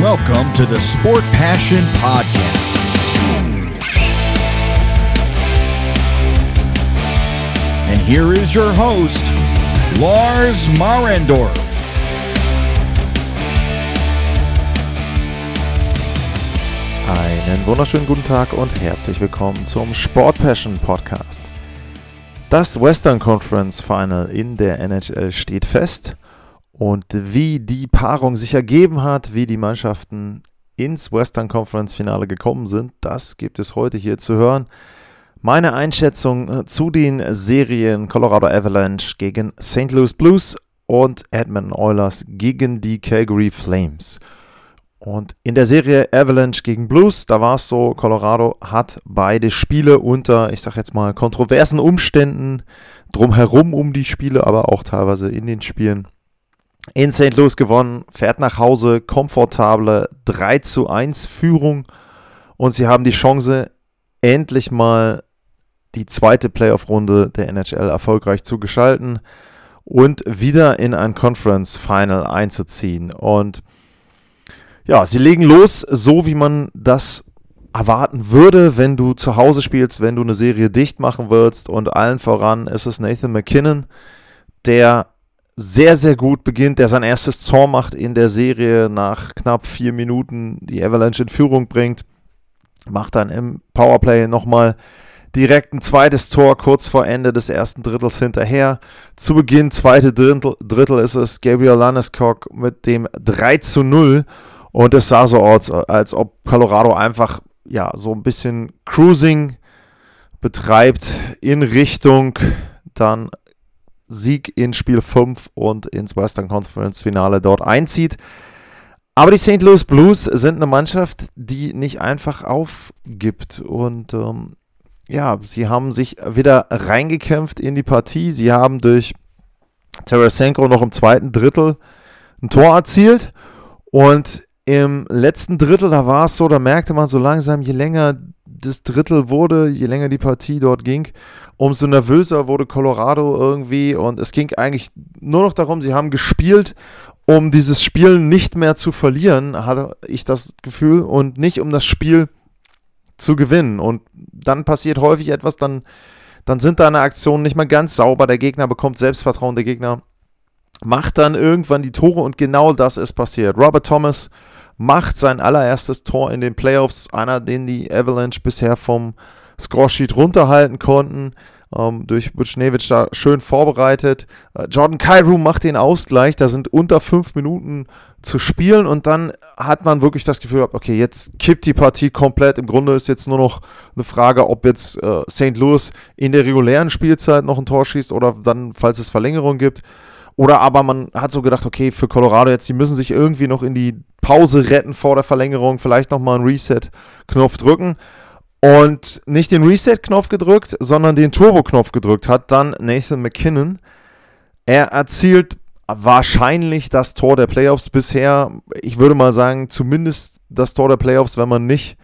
Welcome to the Sport Passion Podcast. And here is your host, Lars Marendorf. Einen wunderschönen guten Tag und herzlich willkommen zum Sport Passion Podcast. Das Western Conference Final in der NHL steht fest und wie die Paarung sich ergeben hat, wie die Mannschaften ins Western Conference Finale gekommen sind, das gibt es heute hier zu hören. Meine Einschätzung äh, zu den Serien Colorado Avalanche gegen St. Louis Blues und Edmonton Oilers gegen die Calgary Flames. Und in der Serie Avalanche gegen Blues, da war es so, Colorado hat beide Spiele unter, ich sag jetzt mal, kontroversen Umständen drumherum um die Spiele, aber auch teilweise in den Spielen in St. Louis gewonnen, fährt nach Hause, komfortable 3 zu 1 Führung und sie haben die Chance, endlich mal die zweite Playoff-Runde der NHL erfolgreich zu gestalten und wieder in ein Conference Final einzuziehen. Und ja, sie legen los, so wie man das erwarten würde, wenn du zu Hause spielst, wenn du eine Serie dicht machen willst. Und allen voran ist es Nathan McKinnon, der sehr, sehr gut beginnt, der sein erstes Tor macht in der Serie nach knapp vier Minuten, die Avalanche in Führung bringt, macht dann im Powerplay nochmal direkt ein zweites Tor kurz vor Ende des ersten Drittels hinterher. Zu Beginn, zweite Drittel, Drittel ist es Gabriel Landeskog mit dem 3 zu 0 und es sah so aus, als ob Colorado einfach ja so ein bisschen Cruising betreibt in Richtung dann Sieg in Spiel 5 und ins Western Conference Finale dort einzieht. Aber die St. Louis Blues sind eine Mannschaft, die nicht einfach aufgibt. Und ähm, ja, sie haben sich wieder reingekämpft in die Partie. Sie haben durch Tarasenko noch im zweiten Drittel ein Tor erzielt. Und im letzten Drittel, da war es so, da merkte man so langsam, je länger das Drittel wurde, je länger die Partie dort ging, umso nervöser wurde Colorado irgendwie und es ging eigentlich nur noch darum, sie haben gespielt, um dieses Spiel nicht mehr zu verlieren, hatte ich das Gefühl, und nicht um das Spiel zu gewinnen. Und dann passiert häufig etwas, dann, dann sind deine Aktionen nicht mehr ganz sauber, der Gegner bekommt Selbstvertrauen, der Gegner macht dann irgendwann die Tore und genau das ist passiert. Robert Thomas macht sein allererstes Tor in den Playoffs, einer, den die Avalanche bisher vom Scoresheet runterhalten konnten. Ähm, durch Butchnevich da schön vorbereitet. Äh, Jordan Cairo macht den Ausgleich. Da sind unter fünf Minuten zu spielen und dann hat man wirklich das Gefühl, okay, jetzt kippt die Partie komplett. Im Grunde ist jetzt nur noch eine Frage, ob jetzt äh, St. Louis in der regulären Spielzeit noch ein Tor schießt oder dann, falls es Verlängerung gibt. Oder aber man hat so gedacht, okay, für Colorado jetzt, die müssen sich irgendwie noch in die Pause retten vor der Verlängerung, vielleicht nochmal einen Reset-Knopf drücken. Und nicht den Reset-Knopf gedrückt, sondern den Turbo-Knopf gedrückt hat dann Nathan McKinnon. Er erzielt wahrscheinlich das Tor der Playoffs bisher. Ich würde mal sagen, zumindest das Tor der Playoffs, wenn man nicht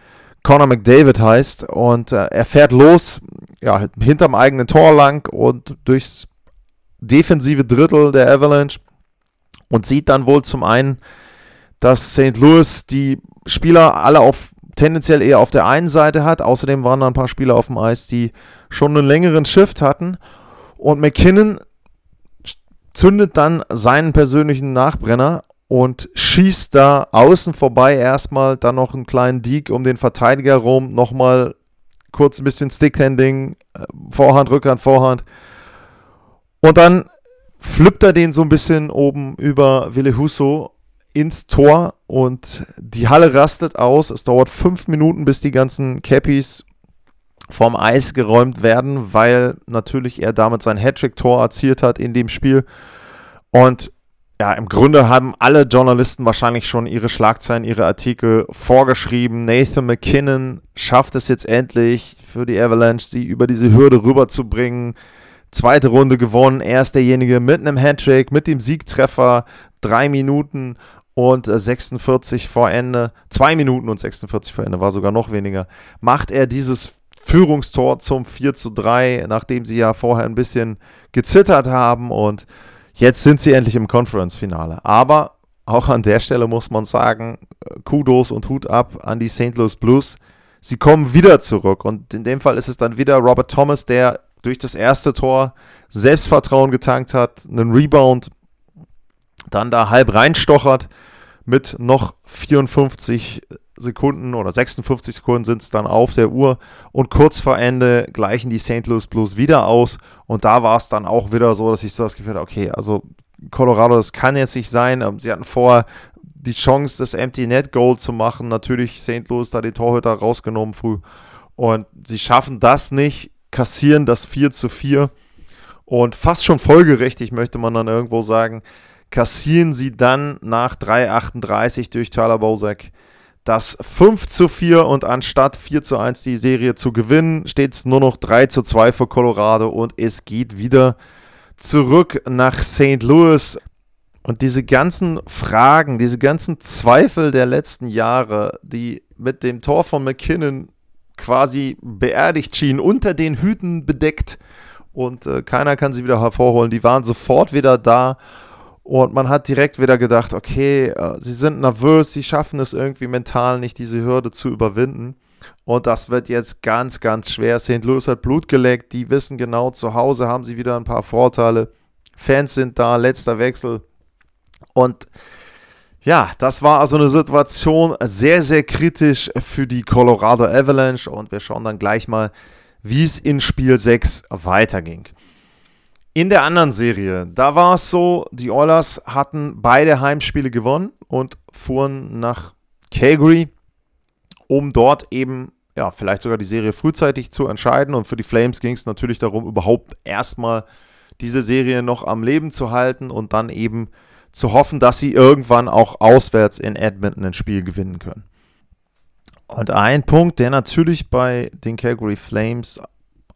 Conor McDavid heißt. Und äh, er fährt los, ja, hinterm eigenen Tor lang und durchs defensive Drittel der Avalanche und sieht dann wohl zum einen, dass St. Louis die Spieler alle auf tendenziell eher auf der einen Seite hat. Außerdem waren da ein paar Spieler auf dem Eis, die schon einen längeren Shift hatten. Und McKinnon zündet dann seinen persönlichen Nachbrenner und schießt da außen vorbei erstmal dann noch einen kleinen Deak um den Verteidiger rum, nochmal kurz ein bisschen Stickhanding, äh, Vorhand, Rückhand, Vorhand und dann flippt er den so ein bisschen oben über Wille Husso ins Tor und die Halle rastet aus. Es dauert fünf Minuten, bis die ganzen Cappies vom Eis geräumt werden, weil natürlich er damit sein Hattrick-Tor erzielt hat in dem Spiel. Und ja, im Grunde haben alle Journalisten wahrscheinlich schon ihre Schlagzeilen, ihre Artikel vorgeschrieben. Nathan McKinnon schafft es jetzt endlich für die Avalanche, sie über diese Hürde rüberzubringen. Zweite Runde gewonnen. Er ist derjenige mit einem Handshake, mit dem Siegtreffer. Drei Minuten und 46 äh, vor Ende. Zwei Minuten und 46 vor Ende war sogar noch weniger. Macht er dieses Führungstor zum 4 zu 3, nachdem sie ja vorher ein bisschen gezittert haben und jetzt sind sie endlich im Conference-Finale. Aber auch an der Stelle muss man sagen, Kudos und Hut ab an die St. Louis Blues. Sie kommen wieder zurück und in dem Fall ist es dann wieder Robert Thomas, der durch das erste Tor Selbstvertrauen getankt hat, einen Rebound, dann da halb reinstochert mit noch 54 Sekunden oder 56 Sekunden sind es dann auf der Uhr und kurz vor Ende gleichen die St. Louis Blues wieder aus und da war es dann auch wieder so, dass ich so das Gefühl hatte, okay, also Colorado, das kann jetzt nicht sein. Ähm, sie hatten vorher die Chance, das Empty Net Goal zu machen. Natürlich St. Louis da die Torhüter rausgenommen früh. Und sie schaffen das nicht, kassieren das 4 zu 4. Und fast schon folgerichtig möchte man dann irgendwo sagen, kassieren sie dann nach 3,38 durch Tyler Bozak das 5 zu 4 und anstatt 4 zu 1 die Serie zu gewinnen, steht es nur noch 3 zu 2 für Colorado und es geht wieder zurück nach St. Louis. Und diese ganzen Fragen, diese ganzen Zweifel der letzten Jahre, die mit dem Tor von McKinnon quasi beerdigt schienen, unter den Hüten bedeckt und äh, keiner kann sie wieder hervorholen, die waren sofort wieder da. Und man hat direkt wieder gedacht, okay, äh, sie sind nervös, sie schaffen es irgendwie mental nicht, diese Hürde zu überwinden. Und das wird jetzt ganz, ganz schwer. St. Louis hat Blut geleckt. Die wissen genau, zu Hause haben sie wieder ein paar Vorteile. Fans sind da, letzter Wechsel. Und ja, das war also eine Situation sehr, sehr kritisch für die Colorado Avalanche. Und wir schauen dann gleich mal, wie es in Spiel 6 weiterging. In der anderen Serie, da war es so, die Oilers hatten beide Heimspiele gewonnen und fuhren nach Calgary, um dort eben ja, vielleicht sogar die Serie frühzeitig zu entscheiden. Und für die Flames ging es natürlich darum, überhaupt erstmal diese Serie noch am Leben zu halten und dann eben zu hoffen, dass sie irgendwann auch auswärts in Edmonton ein Spiel gewinnen können. Und ein Punkt, der natürlich bei den Calgary Flames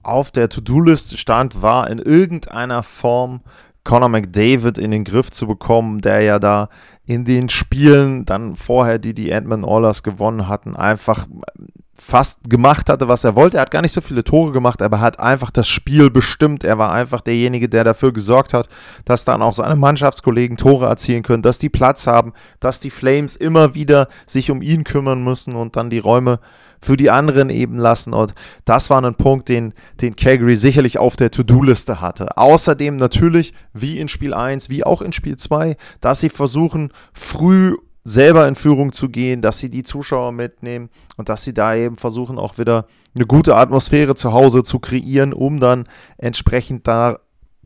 auf der To-Do-List stand, war in irgendeiner Form Conor McDavid in den Griff zu bekommen, der ja da in den Spielen dann vorher, die die Edmund Oilers gewonnen hatten, einfach fast gemacht hatte, was er wollte. Er hat gar nicht so viele Tore gemacht, aber er hat einfach das Spiel bestimmt. Er war einfach derjenige, der dafür gesorgt hat, dass dann auch seine Mannschaftskollegen Tore erzielen können, dass die Platz haben, dass die Flames immer wieder sich um ihn kümmern müssen und dann die Räume für die anderen eben lassen. Und das war ein Punkt, den, den Calgary sicherlich auf der To-Do-Liste hatte. Außerdem natürlich, wie in Spiel 1, wie auch in Spiel 2, dass sie versuchen, früh selber in Führung zu gehen, dass sie die Zuschauer mitnehmen und dass sie da eben versuchen, auch wieder eine gute Atmosphäre zu Hause zu kreieren, um dann entsprechend da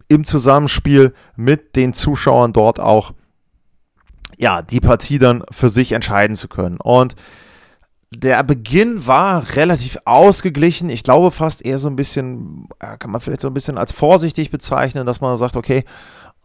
im Zusammenspiel mit den Zuschauern dort auch ja, die Partie dann für sich entscheiden zu können. Und der Beginn war relativ ausgeglichen. Ich glaube fast eher so ein bisschen, kann man vielleicht so ein bisschen als vorsichtig bezeichnen, dass man sagt, okay,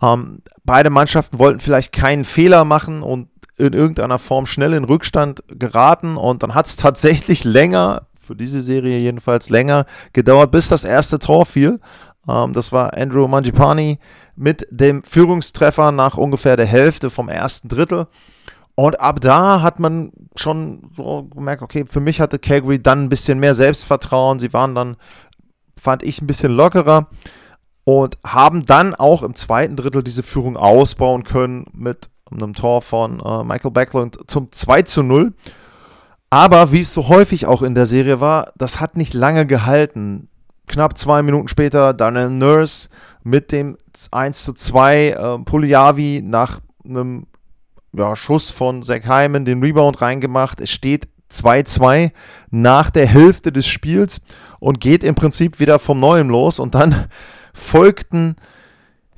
ähm, beide Mannschaften wollten vielleicht keinen Fehler machen und in irgendeiner Form schnell in Rückstand geraten und dann hat es tatsächlich länger, für diese Serie jedenfalls länger, gedauert, bis das erste Tor fiel. Ähm, das war Andrew Mangipani mit dem Führungstreffer nach ungefähr der Hälfte vom ersten Drittel. Und ab da hat man schon so gemerkt, okay, für mich hatte Calgary dann ein bisschen mehr Selbstvertrauen. Sie waren dann, fand ich, ein bisschen lockerer und haben dann auch im zweiten Drittel diese Führung ausbauen können mit einem Tor von äh, Michael Backlund zum 2 zu 0. Aber wie es so häufig auch in der Serie war, das hat nicht lange gehalten. Knapp zwei Minuten später Daniel Nurse mit dem 1 zu 2 äh, Puliavi nach einem ja, Schuss von Zach Hyman den Rebound reingemacht. Es steht 2-2 nach der Hälfte des Spiels und geht im Prinzip wieder vom Neuem los. Und dann folgten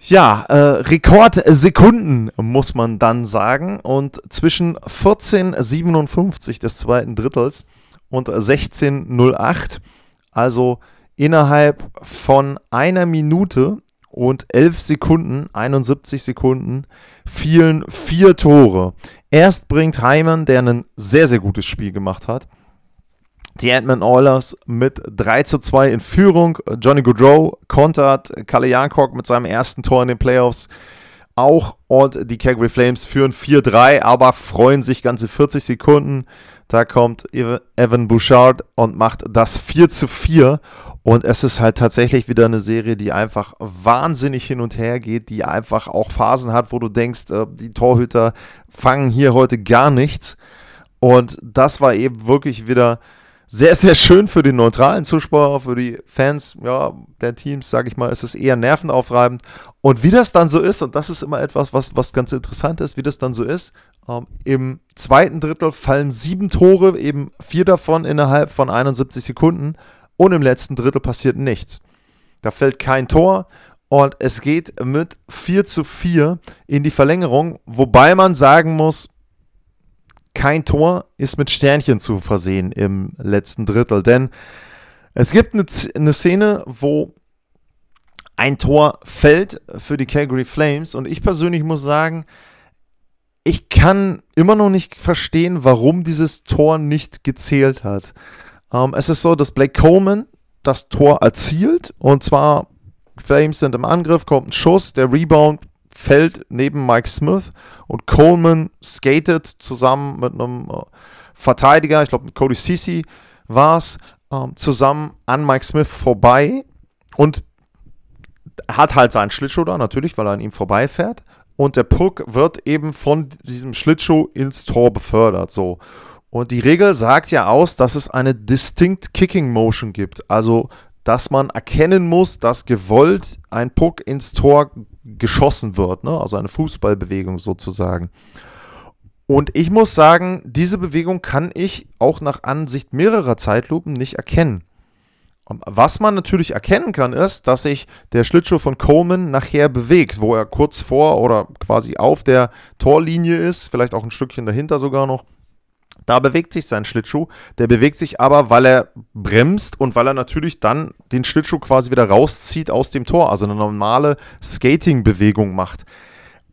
ja, äh, Rekordsekunden, muss man dann sagen. Und zwischen 14,57 des zweiten Drittels und 16,08, also innerhalb von einer Minute und 11 Sekunden, 71 Sekunden, fielen vier Tore. Erst bringt Hyman, der ein sehr, sehr gutes Spiel gemacht hat, die Edmonton Oilers mit 3 zu 2 in Führung. Johnny Goodrow kontert Kalle Jankok mit seinem ersten Tor in den Playoffs auch und die Calgary Flames führen 4-3, aber freuen sich ganze 40 Sekunden. Da kommt Evan Bouchard und macht das 4 zu 4. Und es ist halt tatsächlich wieder eine Serie, die einfach wahnsinnig hin und her geht, die einfach auch Phasen hat, wo du denkst, äh, die Torhüter fangen hier heute gar nichts. Und das war eben wirklich wieder sehr, sehr schön für den neutralen Zuschauer, für die Fans ja, der Teams, sage ich mal, ist es eher nervenaufreibend. Und wie das dann so ist, und das ist immer etwas, was, was ganz interessant ist, wie das dann so ist, ähm, im zweiten Drittel fallen sieben Tore, eben vier davon innerhalb von 71 Sekunden und im letzten Drittel passiert nichts. Da fällt kein Tor und es geht mit 4 zu 4 in die Verlängerung, wobei man sagen muss, kein Tor ist mit Sternchen zu versehen im letzten Drittel. Denn es gibt eine, eine Szene, wo ein Tor fällt für die Calgary Flames. Und ich persönlich muss sagen, ich kann immer noch nicht verstehen, warum dieses Tor nicht gezählt hat. Ähm, es ist so, dass Blake Coleman das Tor erzielt. Und zwar, Flames sind im Angriff, kommt ein Schuss, der Rebound fällt neben Mike Smith und Coleman skatet zusammen mit einem äh, Verteidiger, ich glaube mit Cody Ceci war es, ähm, zusammen an Mike Smith vorbei und hat halt seinen Schlittschuh da, natürlich, weil er an ihm vorbeifährt. Und der Puck wird eben von diesem Schlittschuh ins Tor befördert. So. Und die Regel sagt ja aus, dass es eine Distinct Kicking Motion gibt. Also, dass man erkennen muss, dass gewollt ein Puck ins Tor geschossen wird, ne? also eine Fußballbewegung sozusagen. Und ich muss sagen, diese Bewegung kann ich auch nach Ansicht mehrerer Zeitlupen nicht erkennen. Was man natürlich erkennen kann, ist, dass sich der Schlittschuh von Coleman nachher bewegt, wo er kurz vor oder quasi auf der Torlinie ist, vielleicht auch ein Stückchen dahinter sogar noch. Da bewegt sich sein Schlittschuh. Der bewegt sich aber, weil er bremst und weil er natürlich dann den Schlittschuh quasi wieder rauszieht aus dem Tor, also eine normale Skating-Bewegung macht.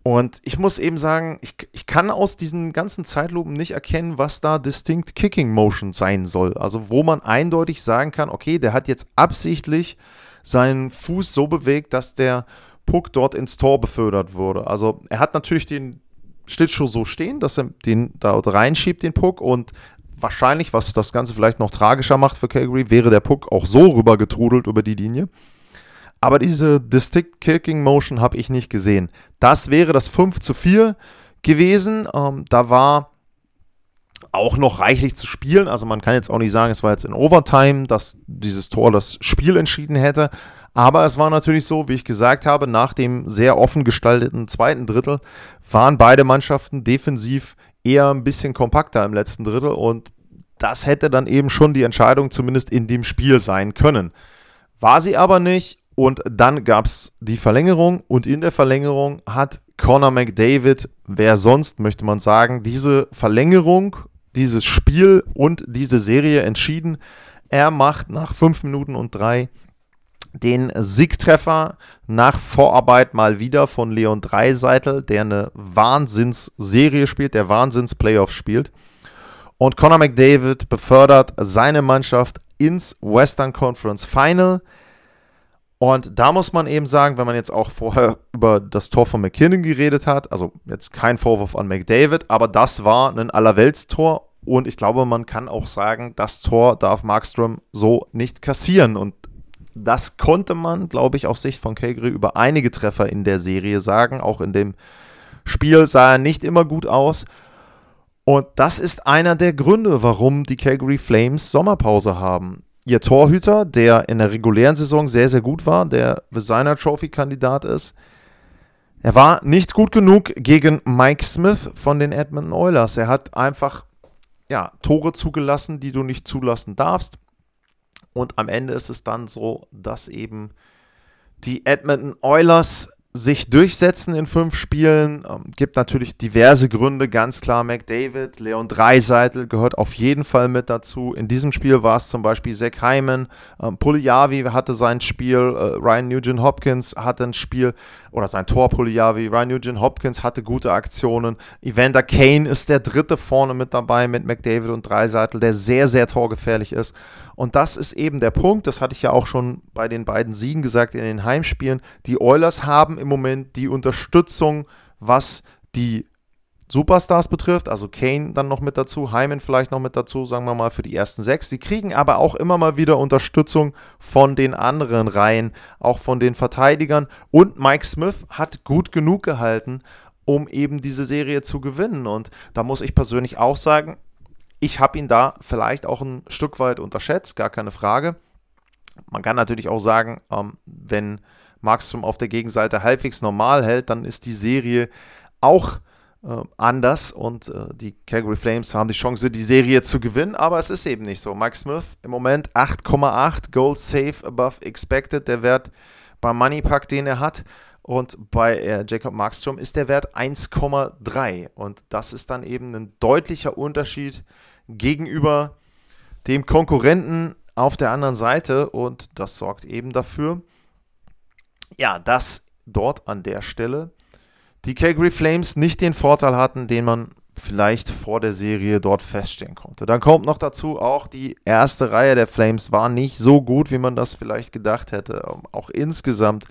Und ich muss eben sagen, ich, ich kann aus diesen ganzen Zeitlupen nicht erkennen, was da Distinct Kicking Motion sein soll. Also wo man eindeutig sagen kann, okay, der hat jetzt absichtlich seinen Fuß so bewegt, dass der Puck dort ins Tor befördert wurde. Also er hat natürlich den, Schlittschuh so stehen, dass er den da reinschiebt, den Puck. Und wahrscheinlich, was das Ganze vielleicht noch tragischer macht für Calgary, wäre der Puck auch so rüber getrudelt über die Linie. Aber diese Distinct Kicking Motion habe ich nicht gesehen. Das wäre das 5 zu 4 gewesen. Ähm, da war auch noch reichlich zu spielen. Also man kann jetzt auch nicht sagen, es war jetzt in Overtime, dass dieses Tor das Spiel entschieden hätte. Aber es war natürlich so, wie ich gesagt habe, nach dem sehr offen gestalteten zweiten Drittel waren beide Mannschaften defensiv eher ein bisschen kompakter im letzten Drittel und das hätte dann eben schon die Entscheidung zumindest in dem Spiel sein können. War sie aber nicht und dann gab es die Verlängerung und in der Verlängerung hat Conor McDavid, wer sonst möchte man sagen, diese Verlängerung, dieses Spiel und diese Serie entschieden. Er macht nach fünf Minuten und drei den Siegtreffer nach Vorarbeit mal wieder von Leon Dreiseitel, der eine Wahnsinnsserie spielt, der Wahnsinns-Playoff spielt. Und Conor McDavid befördert seine Mannschaft ins Western Conference Final. Und da muss man eben sagen, wenn man jetzt auch vorher über das Tor von McKinnon geredet hat, also jetzt kein Vorwurf an McDavid, aber das war ein Allerweltstor und ich glaube, man kann auch sagen, das Tor darf Markström so nicht kassieren. Und das konnte man, glaube ich, aus Sicht von Calgary über einige Treffer in der Serie sagen. Auch in dem Spiel sah er nicht immer gut aus. Und das ist einer der Gründe, warum die Calgary Flames Sommerpause haben. Ihr Torhüter, der in der regulären Saison sehr, sehr gut war, der Designer Trophy-Kandidat ist, er war nicht gut genug gegen Mike Smith von den Edmonton Oilers. Er hat einfach ja, Tore zugelassen, die du nicht zulassen darfst. Und am Ende ist es dann so, dass eben die Edmonton Oilers sich durchsetzen in fünf Spielen. Ähm, gibt natürlich diverse Gründe, ganz klar McDavid, Leon Dreiseitel gehört auf jeden Fall mit dazu. In diesem Spiel war es zum Beispiel Zach Hyman, ähm, Puliavi hatte sein Spiel, äh, Ryan Nugent Hopkins hatte ein Spiel oder sein Tor Puliavi, Ryan Nugent Hopkins hatte gute Aktionen. Evander Kane ist der dritte vorne mit dabei mit McDavid und Dreiseitel, der sehr, sehr torgefährlich ist. Und das ist eben der Punkt, das hatte ich ja auch schon bei den beiden Siegen gesagt in den Heimspielen. Die Oilers haben im Moment die Unterstützung, was die Superstars betrifft, also Kane dann noch mit dazu, Hyman vielleicht noch mit dazu, sagen wir mal für die ersten sechs. Sie kriegen aber auch immer mal wieder Unterstützung von den anderen Reihen, auch von den Verteidigern. Und Mike Smith hat gut genug gehalten, um eben diese Serie zu gewinnen. Und da muss ich persönlich auch sagen, ich habe ihn da vielleicht auch ein Stück weit unterschätzt, gar keine Frage. Man kann natürlich auch sagen, ähm, wenn Markstrom auf der Gegenseite halbwegs normal hält, dann ist die Serie auch anders und äh, die Calgary Flames haben die Chance, die Serie zu gewinnen, aber es ist eben nicht so. Mike Smith im Moment 8,8 Gold Save above expected, der Wert beim Moneypack, den er hat. Und bei äh, Jacob Markstrom ist der Wert 1,3. Und das ist dann eben ein deutlicher Unterschied gegenüber dem Konkurrenten auf der anderen Seite. Und das sorgt eben dafür, ja, dass dort an der Stelle die Calgary Flames nicht den Vorteil hatten, den man vielleicht vor der Serie dort feststellen konnte. Dann kommt noch dazu, auch die erste Reihe der Flames war nicht so gut, wie man das vielleicht gedacht hätte. Ähm, auch insgesamt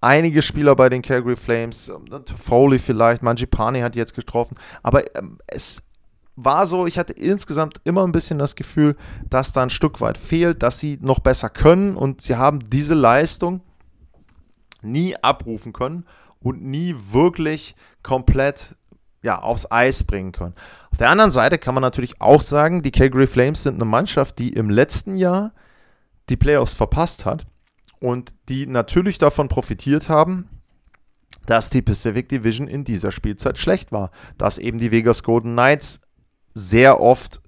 einige Spieler bei den Calgary Flames, ähm, Foley vielleicht, Manjipani hat jetzt getroffen, aber ähm, es war so, ich hatte insgesamt immer ein bisschen das Gefühl, dass da ein Stück weit fehlt, dass sie noch besser können und sie haben diese Leistung nie abrufen können und nie wirklich komplett ja, aufs Eis bringen können. Auf der anderen Seite kann man natürlich auch sagen, die Calgary Flames sind eine Mannschaft, die im letzten Jahr die Playoffs verpasst hat und die natürlich davon profitiert haben, dass die Pacific Division in dieser Spielzeit schlecht war. Dass eben die Vegas Golden Knights sehr oft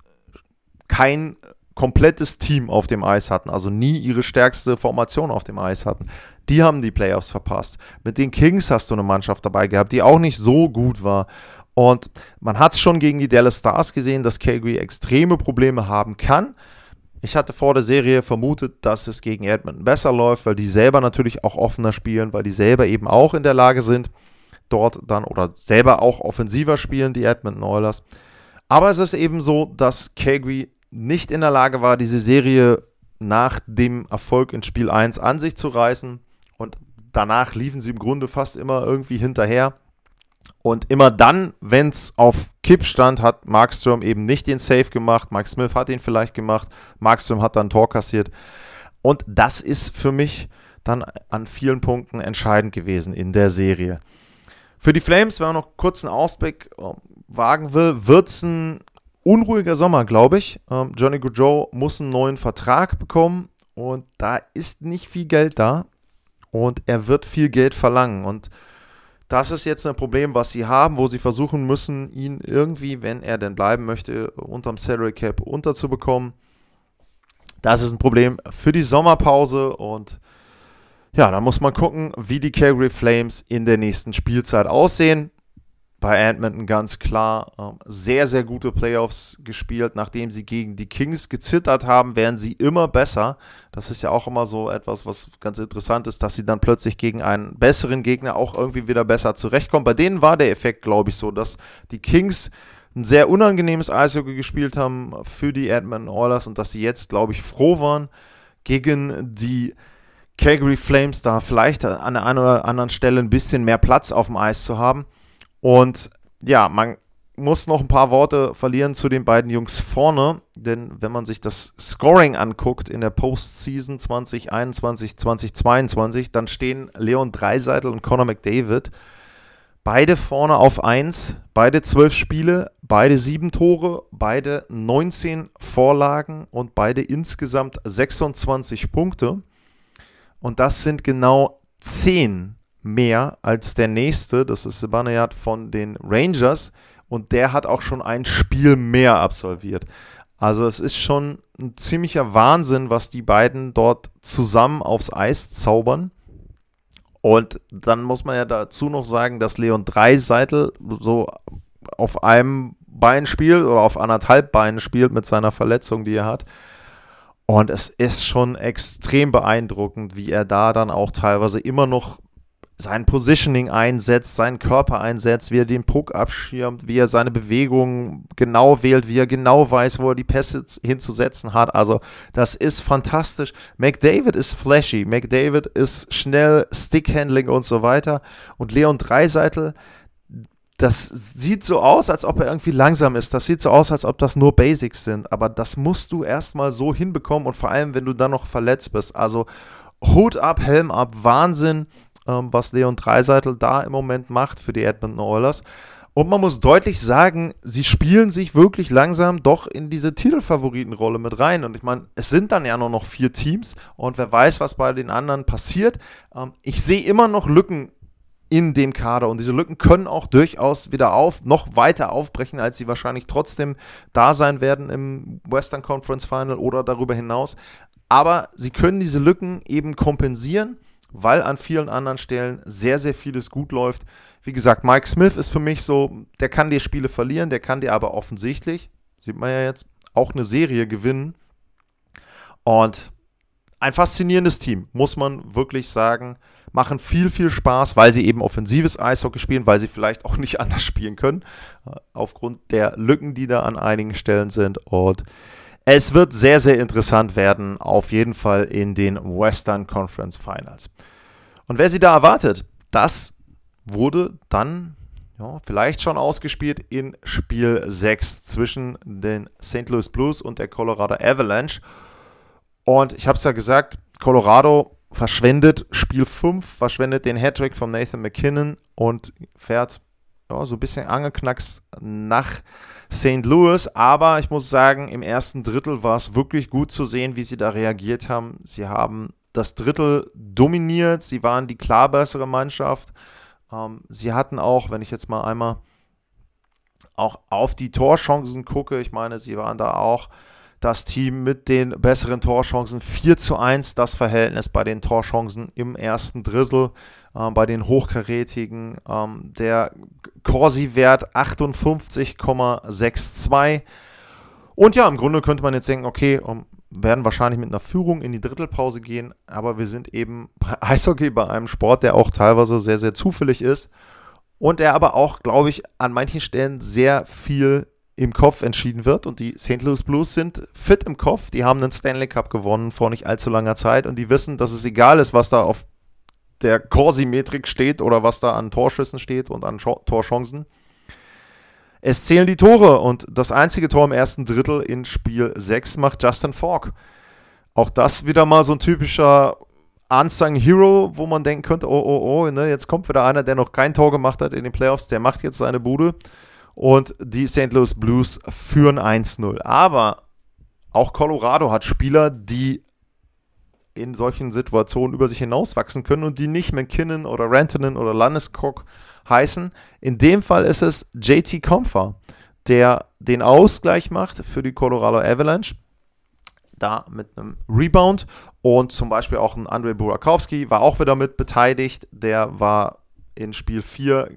kein komplettes Team auf dem Eis hatten, also nie ihre stärkste Formation auf dem Eis hatten. Die haben die Playoffs verpasst. Mit den Kings hast du eine Mannschaft dabei gehabt, die auch nicht so gut war. Und man hat es schon gegen die Dallas Stars gesehen, dass Calgary extreme Probleme haben kann. Ich hatte vor der Serie vermutet, dass es gegen Edmonton besser läuft, weil die selber natürlich auch offener spielen, weil die selber eben auch in der Lage sind, dort dann oder selber auch offensiver spielen, die Edmonton Oilers. Aber es ist eben so, dass Calgary nicht in der Lage war, diese Serie nach dem Erfolg in Spiel 1 an sich zu reißen. Und danach liefen sie im Grunde fast immer irgendwie hinterher. Und immer dann, wenn es auf Kipp stand, hat Markström eben nicht den Save gemacht. Mike Smith hat ihn vielleicht gemacht. Markström hat dann Tor kassiert. Und das ist für mich dann an vielen Punkten entscheidend gewesen in der Serie. Für die Flames, wenn man noch kurz einen Ausblick äh, wagen will, wird es ein unruhiger Sommer, glaube ich. Ähm, Johnny Goodrow muss einen neuen Vertrag bekommen und da ist nicht viel Geld da und er wird viel Geld verlangen. Und das ist jetzt ein Problem, was sie haben, wo sie versuchen müssen, ihn irgendwie, wenn er denn bleiben möchte, unterm Salary Cap unterzubekommen. Das ist ein Problem für die Sommerpause. Und ja, da muss man gucken, wie die Calgary Flames in der nächsten Spielzeit aussehen bei Edmonton ganz klar ähm, sehr, sehr gute Playoffs gespielt. Nachdem sie gegen die Kings gezittert haben, werden sie immer besser. Das ist ja auch immer so etwas, was ganz interessant ist, dass sie dann plötzlich gegen einen besseren Gegner auch irgendwie wieder besser zurechtkommen. Bei denen war der Effekt, glaube ich, so, dass die Kings ein sehr unangenehmes Eishockey gespielt haben für die Edmonton Oilers und dass sie jetzt, glaube ich, froh waren, gegen die Calgary Flames da vielleicht an der einen oder anderen Stelle ein bisschen mehr Platz auf dem Eis zu haben. Und ja, man muss noch ein paar Worte verlieren zu den beiden Jungs vorne, denn wenn man sich das Scoring anguckt in der Postseason 2021, 2022, dann stehen Leon Dreiseitel und Conor McDavid beide vorne auf 1, beide 12 Spiele, beide 7 Tore, beide 19 Vorlagen und beide insgesamt 26 Punkte. Und das sind genau 10 mehr als der nächste. Das ist Sebanayat von den Rangers. Und der hat auch schon ein Spiel mehr absolviert. Also es ist schon ein ziemlicher Wahnsinn, was die beiden dort zusammen aufs Eis zaubern. Und dann muss man ja dazu noch sagen, dass Leon Dreiseitel so auf einem Bein spielt oder auf anderthalb Beinen spielt mit seiner Verletzung, die er hat. Und es ist schon extrem beeindruckend, wie er da dann auch teilweise immer noch sein Positioning einsetzt, seinen Körper einsetzt, wie er den Puck abschirmt, wie er seine Bewegungen genau wählt, wie er genau weiß, wo er die Pässe hinzusetzen hat. Also das ist fantastisch. McDavid ist flashy, McDavid ist schnell, Stickhandling und so weiter. Und Leon Dreiseitel, das sieht so aus, als ob er irgendwie langsam ist. Das sieht so aus, als ob das nur Basics sind. Aber das musst du erstmal so hinbekommen und vor allem, wenn du dann noch verletzt bist. Also Hut ab, Helm ab, Wahnsinn, ähm, was Leon Dreiseitel da im Moment macht für die Edmonton Oilers. Und man muss deutlich sagen, sie spielen sich wirklich langsam doch in diese Titelfavoritenrolle mit rein. Und ich meine, es sind dann ja nur noch vier Teams und wer weiß, was bei den anderen passiert. Ähm, ich sehe immer noch Lücken in dem Kader und diese Lücken können auch durchaus wieder auf, noch weiter aufbrechen, als sie wahrscheinlich trotzdem da sein werden im Western Conference Final oder darüber hinaus. Aber sie können diese Lücken eben kompensieren, weil an vielen anderen Stellen sehr, sehr vieles gut läuft. Wie gesagt, Mike Smith ist für mich so, der kann dir Spiele verlieren, der kann dir aber offensichtlich, sieht man ja jetzt, auch eine Serie gewinnen. Und ein faszinierendes Team, muss man wirklich sagen. Machen viel, viel Spaß, weil sie eben offensives Eishockey spielen, weil sie vielleicht auch nicht anders spielen können, äh, aufgrund der Lücken, die da an einigen Stellen sind. Und es wird sehr, sehr interessant werden, auf jeden Fall in den Western Conference Finals. Und wer sie da erwartet, das wurde dann ja, vielleicht schon ausgespielt in Spiel 6 zwischen den St. Louis Blues und der Colorado Avalanche. Und ich habe es ja gesagt, Colorado verschwendet Spiel 5, verschwendet den Hattrick von Nathan McKinnon und fährt ja, so ein bisschen angeknackst nach St. Louis. Aber ich muss sagen, im ersten Drittel war es wirklich gut zu sehen, wie sie da reagiert haben. Sie haben das Drittel dominiert, sie waren die klar bessere Mannschaft. Ähm, sie hatten auch, wenn ich jetzt mal einmal auch auf die Torchancen gucke, ich meine, sie waren da auch das Team mit den besseren Torchancen. 4 zu 1 das Verhältnis bei den Torchancen im ersten Drittel, äh, bei den Hochkarätigen. Ähm, der Corsi-Wert 58,62. Und ja, im Grunde könnte man jetzt denken, okay, um, werden wahrscheinlich mit einer Führung in die Drittelpause gehen, aber wir sind eben bei Eishockey bei einem Sport, der auch teilweise sehr, sehr zufällig ist und der aber auch, glaube ich, an manchen Stellen sehr viel im Kopf entschieden wird. Und die St. Louis Blues sind fit im Kopf. Die haben einen Stanley Cup gewonnen vor nicht allzu langer Zeit und die wissen, dass es egal ist, was da auf der Corsi-Metrik steht oder was da an Torschüssen steht und an Torchancen. Es zählen die Tore und das einzige Tor im ersten Drittel in Spiel 6 macht Justin Falk. Auch das wieder mal so ein typischer Unsung Hero, wo man denken könnte, oh, oh, oh, ne, jetzt kommt wieder einer, der noch kein Tor gemacht hat in den Playoffs, der macht jetzt seine Bude. Und die St. Louis Blues führen 1-0. Aber auch Colorado hat Spieler, die in solchen Situationen über sich hinauswachsen können und die nicht McKinnon oder Rantanen oder Landeskog heißen. In dem Fall ist es JT Comfer, der den Ausgleich macht für die Colorado Avalanche. Da mit einem Rebound und zum Beispiel auch ein Andrei Burakowski war auch wieder mit beteiligt. Der war in Spiel 4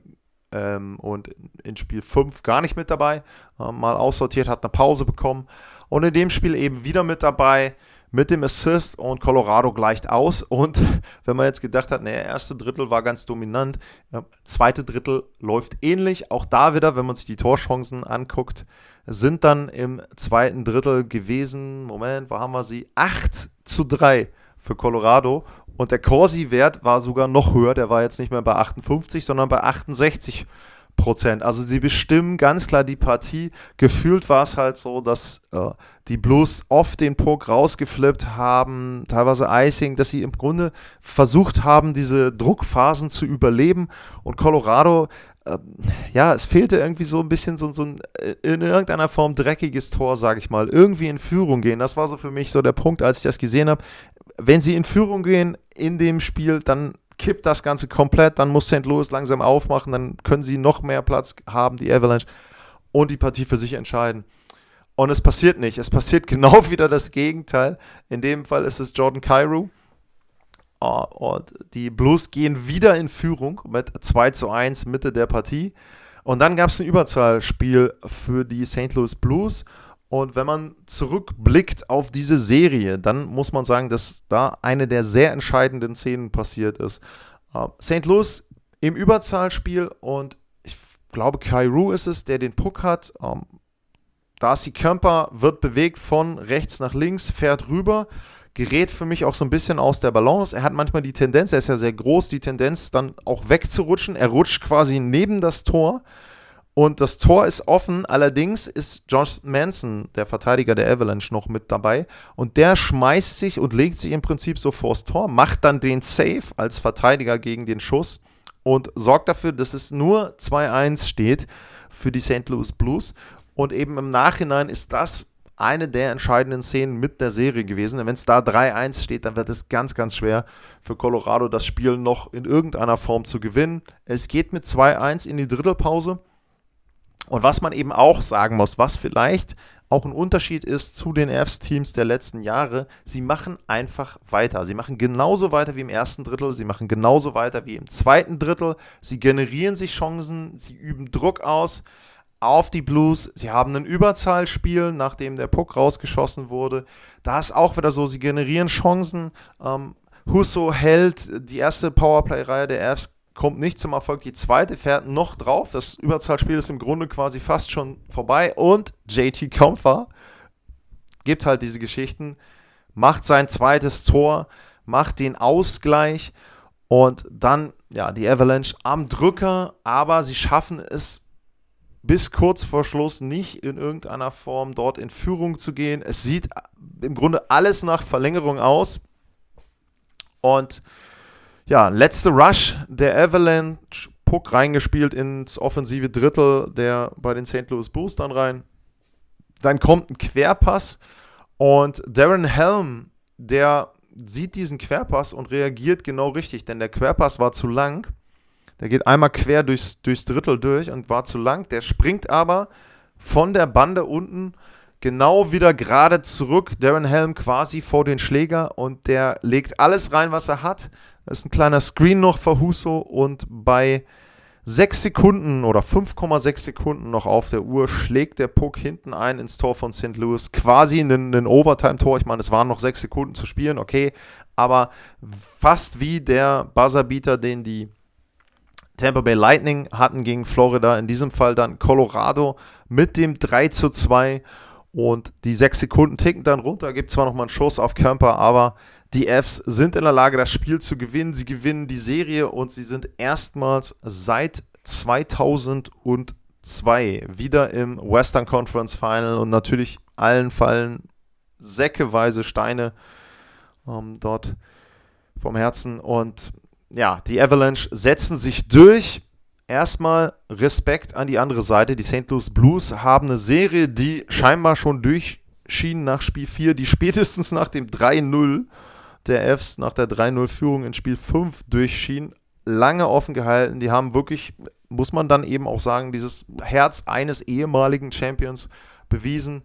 ähm, und in Spiel 5 gar nicht mit dabei. Äh, mal aussortiert, hat eine Pause bekommen. Und in dem Spiel eben wieder mit dabei mit dem Assist und Colorado gleicht aus. Und wenn man jetzt gedacht hat, naja, erste Drittel war ganz dominant, äh, zweite Drittel läuft ähnlich. Auch da wieder, wenn man sich die Torchancen anguckt, sind dann im zweiten Drittel gewesen, Moment, wo haben wir sie? 8 zu 3 für Colorado. Und der Corsi-Wert war sogar noch höher, der war jetzt nicht mehr bei 58, sondern bei 68 Prozent. Also sie bestimmen ganz klar die Partie. Gefühlt war es halt so, dass äh, die Blues oft den Puck rausgeflippt haben, teilweise Icing, dass sie im Grunde versucht haben, diese Druckphasen zu überleben. Und Colorado, äh, ja, es fehlte irgendwie so ein bisschen so, so ein äh, in irgendeiner Form dreckiges Tor, sage ich mal. Irgendwie in Führung gehen. Das war so für mich so der Punkt, als ich das gesehen habe. Wenn sie in Führung gehen in dem Spiel, dann kippt das Ganze komplett, dann muss St. Louis langsam aufmachen, dann können sie noch mehr Platz haben, die Avalanche, und die Partie für sich entscheiden. Und es passiert nicht. Es passiert genau wieder das Gegenteil. In dem Fall ist es Jordan Cairo. Uh, und die Blues gehen wieder in Führung mit 2 zu 1 Mitte der Partie. Und dann gab es ein Überzahlspiel für die St. Louis Blues. Und wenn man zurückblickt auf diese Serie, dann muss man sagen, dass da eine der sehr entscheidenden Szenen passiert ist. Uh, St. Louis im Überzahlspiel und ich glaube, Cairo ist es, der den Puck hat. Um, Darcy Kemper wird bewegt von rechts nach links, fährt rüber, gerät für mich auch so ein bisschen aus der Balance. Er hat manchmal die Tendenz, er ist ja sehr groß, die Tendenz dann auch wegzurutschen. Er rutscht quasi neben das Tor Und das Tor ist offen, allerdings ist Josh Manson, der Verteidiger der Avalanche, noch mit dabei. Und der schmeißt sich und legt sich im Prinzip so vors Tor, macht dann den Save als Verteidiger gegen den Schuss und sorgt dafür, dass es nur 2-1 steht für die St. Louis Blues. Und eben im Nachhinein ist das eine der entscheidenden Szenen mit der Serie gewesen. Wenn es da 3-1 steht, dann wird es ganz, ganz schwer für Colorado, das Spiel noch in irgendeiner Form zu gewinnen. Es geht mit 2-1 in die Drittelpause. Und was man eben auch sagen muss, was vielleicht auch ein Unterschied ist zu den Fs-Teams der letzten Jahre, sie machen einfach weiter. Sie machen genauso weiter wie im ersten Drittel, sie machen genauso weiter wie im zweiten Drittel. Sie generieren sich Chancen, sie üben Druck aus auf die Blues. Sie haben ein Überzahlspiel, nachdem der Puck rausgeschossen wurde. Da ist auch wieder so, sie generieren Chancen. Ähm, Husso hält die erste Powerplay-Reihe der Fs kommt nicht zum Erfolg. Die zweite fährt noch drauf. Das Überzahlspiel ist im Grunde quasi fast schon vorbei. Und JT Comfer gibt halt diese Geschichten, macht sein zweites Tor, macht den Ausgleich und dann, ja, die Avalanche am Drücker, aber sie schaffen es bis kurz vor Schluss nicht in irgendeiner Form dort in Führung zu gehen. Es sieht im Grunde alles nach Verlängerung aus. Und ja, letzte Rush der Avalanche, Puck reingespielt ins offensive Drittel der bei den St. Louis Blues dann rein. Dann kommt ein Querpass und Darren Helm, der sieht diesen Querpass und reagiert genau richtig, denn der Querpass war zu lang der geht einmal quer durchs, durchs Drittel durch und war zu lang. Der springt aber von der Bande unten genau wieder gerade zurück. Darren Helm quasi vor den Schläger und der legt alles rein, was er hat. Ist ein kleiner Screen noch für Huso und bei 6 Sekunden oder 5,6 Sekunden noch auf der Uhr schlägt der Puck hinten ein ins Tor von St. Louis. Quasi ein, ein Overtime-Tor. Ich meine, es waren noch 6 Sekunden zu spielen, okay. Aber fast wie der Buzzerbeater, den die Tampa Bay Lightning hatten gegen Florida, in diesem Fall dann Colorado mit dem 3 zu 2 und die 6 Sekunden ticken dann runter, gibt zwar nochmal einen Schuss auf Camper, aber die Fs sind in der Lage, das Spiel zu gewinnen. Sie gewinnen die Serie und sie sind erstmals seit 2002 wieder im Western Conference Final und natürlich allen fallen säckeweise Steine ähm, dort vom Herzen und ja, die Avalanche setzen sich durch. Erstmal Respekt an die andere Seite. Die St. Louis Blues haben eine Serie, die scheinbar schon durchschien nach Spiel 4, die spätestens nach dem 3-0 der Fs, nach der 3-0-Führung in Spiel 5 durchschien. Lange offen gehalten. Die haben wirklich, muss man dann eben auch sagen, dieses Herz eines ehemaligen Champions bewiesen.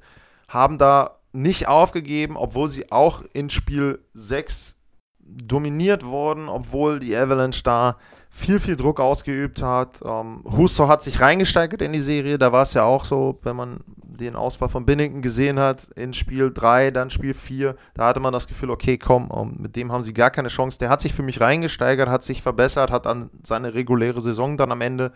Haben da nicht aufgegeben, obwohl sie auch in Spiel 6 dominiert worden, obwohl die Avalanche da viel, viel Druck ausgeübt hat. Ähm, Husso hat sich reingesteigert in die Serie. Da war es ja auch so, wenn man den Ausfall von Binnington gesehen hat in Spiel 3, dann Spiel 4, da hatte man das Gefühl, okay, komm, um, mit dem haben sie gar keine Chance. Der hat sich für mich reingesteigert, hat sich verbessert, hat an seine reguläre Saison dann am Ende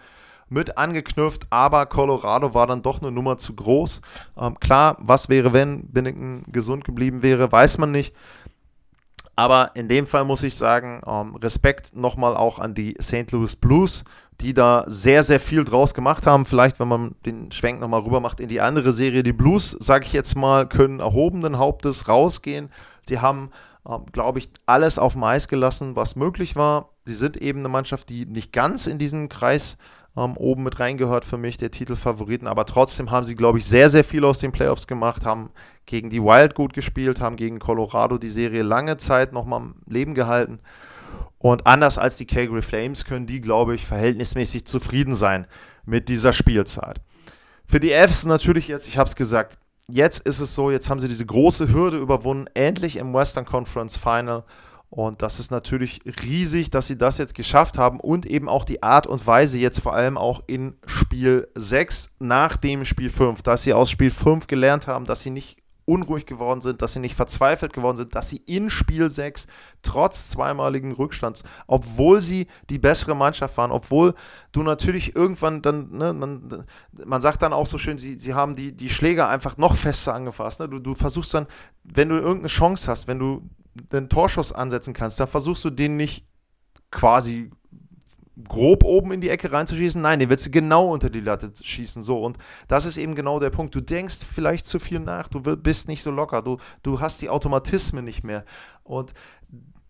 mit angeknüpft, aber Colorado war dann doch eine Nummer zu groß. Ähm, klar, was wäre, wenn Binnington gesund geblieben wäre, weiß man nicht. Aber in dem Fall muss ich sagen, ähm, Respekt nochmal auch an die St. Louis Blues, die da sehr, sehr viel draus gemacht haben. Vielleicht, wenn man den Schwenk nochmal rüber macht in die andere Serie. Die Blues, sage ich jetzt mal, können erhobenen Hauptes rausgehen. Sie haben, ähm, glaube ich, alles auf dem Eis gelassen, was möglich war. Sie sind eben eine Mannschaft, die nicht ganz in diesen Kreis ähm, oben mit reingehört für mich, der Titelfavoriten. Aber trotzdem haben sie, glaube ich, sehr, sehr viel aus den Playoffs gemacht, haben gegen die Wild gut gespielt, haben gegen Colorado die Serie lange Zeit nochmal am Leben gehalten. Und anders als die Calgary Flames können die, glaube ich, verhältnismäßig zufrieden sein mit dieser Spielzeit. Für die Fs natürlich jetzt, ich habe es gesagt, jetzt ist es so, jetzt haben sie diese große Hürde überwunden, endlich im Western Conference Final und das ist natürlich riesig, dass sie das jetzt geschafft haben und eben auch die Art und Weise jetzt vor allem auch in Spiel 6 nach dem Spiel 5, dass sie aus Spiel 5 gelernt haben, dass sie nicht unruhig geworden sind, dass sie nicht verzweifelt geworden sind, dass sie in Spiel 6 trotz zweimaligen Rückstands, obwohl sie die bessere Mannschaft waren, obwohl du natürlich irgendwann dann, ne, man, man sagt dann auch so schön, sie, sie haben die, die Schläger einfach noch fester angefasst. Ne? Du, du versuchst dann, wenn du irgendeine Chance hast, wenn du den Torschuss ansetzen kannst, dann versuchst du den nicht quasi grob oben in die Ecke reinzuschießen. Nein, den willst du genau unter die Latte schießen. So, und das ist eben genau der Punkt. Du denkst vielleicht zu viel nach, du bist nicht so locker, du, du hast die Automatismen nicht mehr. Und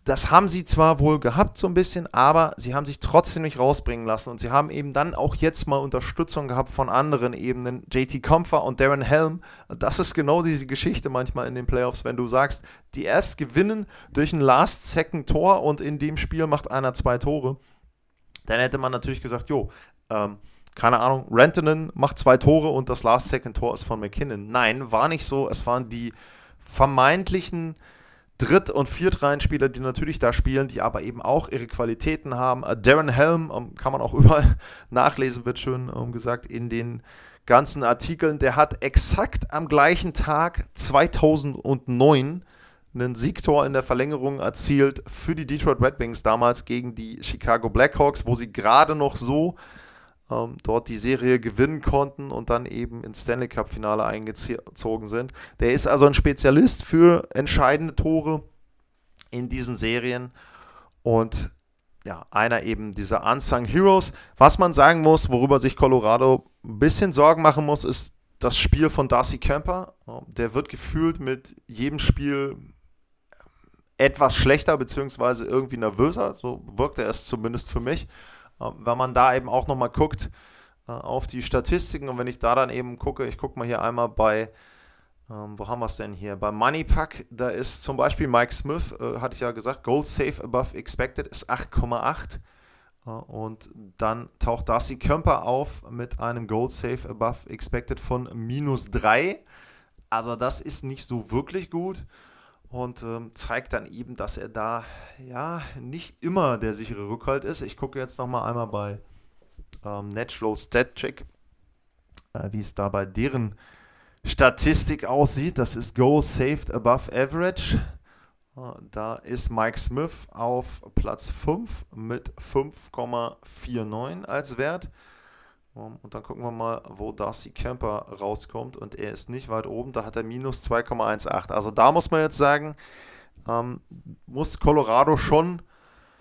das haben sie zwar wohl gehabt so ein bisschen, aber sie haben sich trotzdem nicht rausbringen lassen und sie haben eben dann auch jetzt mal Unterstützung gehabt von anderen Ebenen. JT Comfer und Darren Helm, das ist genau diese Geschichte manchmal in den Playoffs, wenn du sagst, die Fs gewinnen durch ein Last-Second-Tor und in dem Spiel macht einer zwei Tore, dann hätte man natürlich gesagt, jo, ähm, keine Ahnung, Rantanen macht zwei Tore und das Last-Second-Tor ist von McKinnon. Nein, war nicht so, es waren die vermeintlichen Dritt- und Viertreihenspieler, die natürlich da spielen, die aber eben auch ihre Qualitäten haben. Äh, Darren Helm, ähm, kann man auch überall nachlesen, wird schön ähm, gesagt, in den ganzen Artikeln. Der hat exakt am gleichen Tag 2009 einen Siegtor in der Verlängerung erzielt für die Detroit Red Wings damals gegen die Chicago Blackhawks, wo sie gerade noch so ähm, dort die Serie gewinnen konnten und dann eben ins Stanley Cup-Finale eingezogen sind. Der ist also ein Spezialist für entscheidende Tore in diesen Serien und ja, einer eben dieser Unsung Heroes. Was man sagen muss, worüber sich Colorado ein bisschen Sorgen machen muss, ist das Spiel von Darcy Kemper. Der wird gefühlt mit jedem Spiel etwas schlechter, beziehungsweise irgendwie nervöser. So wirkt er es zumindest für mich. Ähm, wenn man da eben auch nochmal guckt äh, auf die Statistiken und wenn ich da dann eben gucke, ich gucke mal hier einmal bei, ähm, wo haben wir es denn hier? Bei Moneypack, da ist zum Beispiel Mike Smith, äh, hatte ich ja gesagt, Gold Safe Above Expected ist 8,8. Äh, und dann taucht Darcy Kemper auf mit einem Gold Safe Above Expected von minus 3. Also das ist nicht so wirklich gut und ähm, zeigt dann eben, dass er da ja nicht immer der sichere Rückhalt ist. Ich gucke jetzt nochmal einmal bei ähm, Natural Stat Check, äh, wie es da bei deren Statistik aussieht. Das ist Goal Saved Above Average. Äh, da ist Mike Smith auf Platz 5 mit 5,49 als Wert. Und dann gucken wir mal, wo Darcy Kemper rauskommt. Und er ist nicht weit oben, da hat er minus 2,18. Also da muss man jetzt sagen, ähm, muss Colorado schon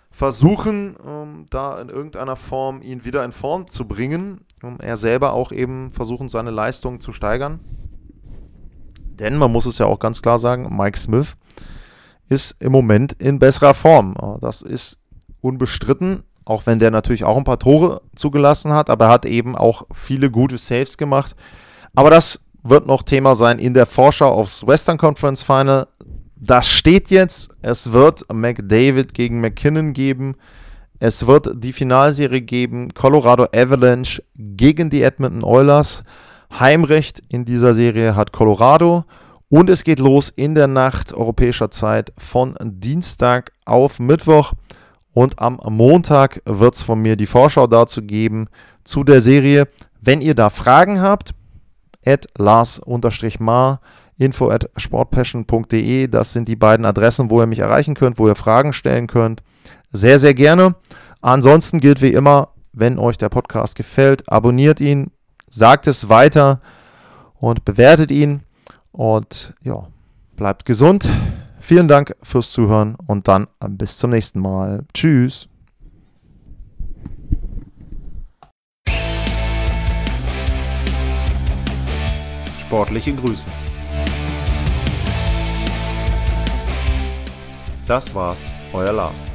versuchen, ähm, da in irgendeiner Form ihn wieder in Form zu bringen. Um er selber auch eben versuchen, seine Leistungen zu steigern. Denn man muss es ja auch ganz klar sagen, Mike Smith ist im Moment in besserer Form. Das ist unbestritten. Auch wenn der natürlich auch ein paar Tore zugelassen hat, aber er hat eben auch viele gute Saves gemacht. Aber das wird noch Thema sein in der Vorschau aufs Western Conference Final. Das steht jetzt. Es wird McDavid gegen McKinnon geben. Es wird die Finalserie geben. Colorado Avalanche gegen die Edmonton Oilers. Heimrecht in dieser Serie hat Colorado. Und es geht los in der Nacht europäischer Zeit von Dienstag auf Mittwoch. Und am Montag wird es von mir die Vorschau dazu geben zu der Serie. Wenn ihr da Fragen habt, at lars-mar, info at sportpassion.de, das sind die beiden Adressen, wo ihr mich erreichen könnt, wo ihr Fragen stellen könnt. Sehr, sehr gerne. Ansonsten gilt wie immer, wenn euch der Podcast gefällt, abonniert ihn, sagt es weiter und bewertet ihn. Und ja, bleibt gesund. Vielen Dank fürs Zuhören und dann bis zum nächsten Mal. Tschüss. Sportliche Grüße. Das war's, euer Lars.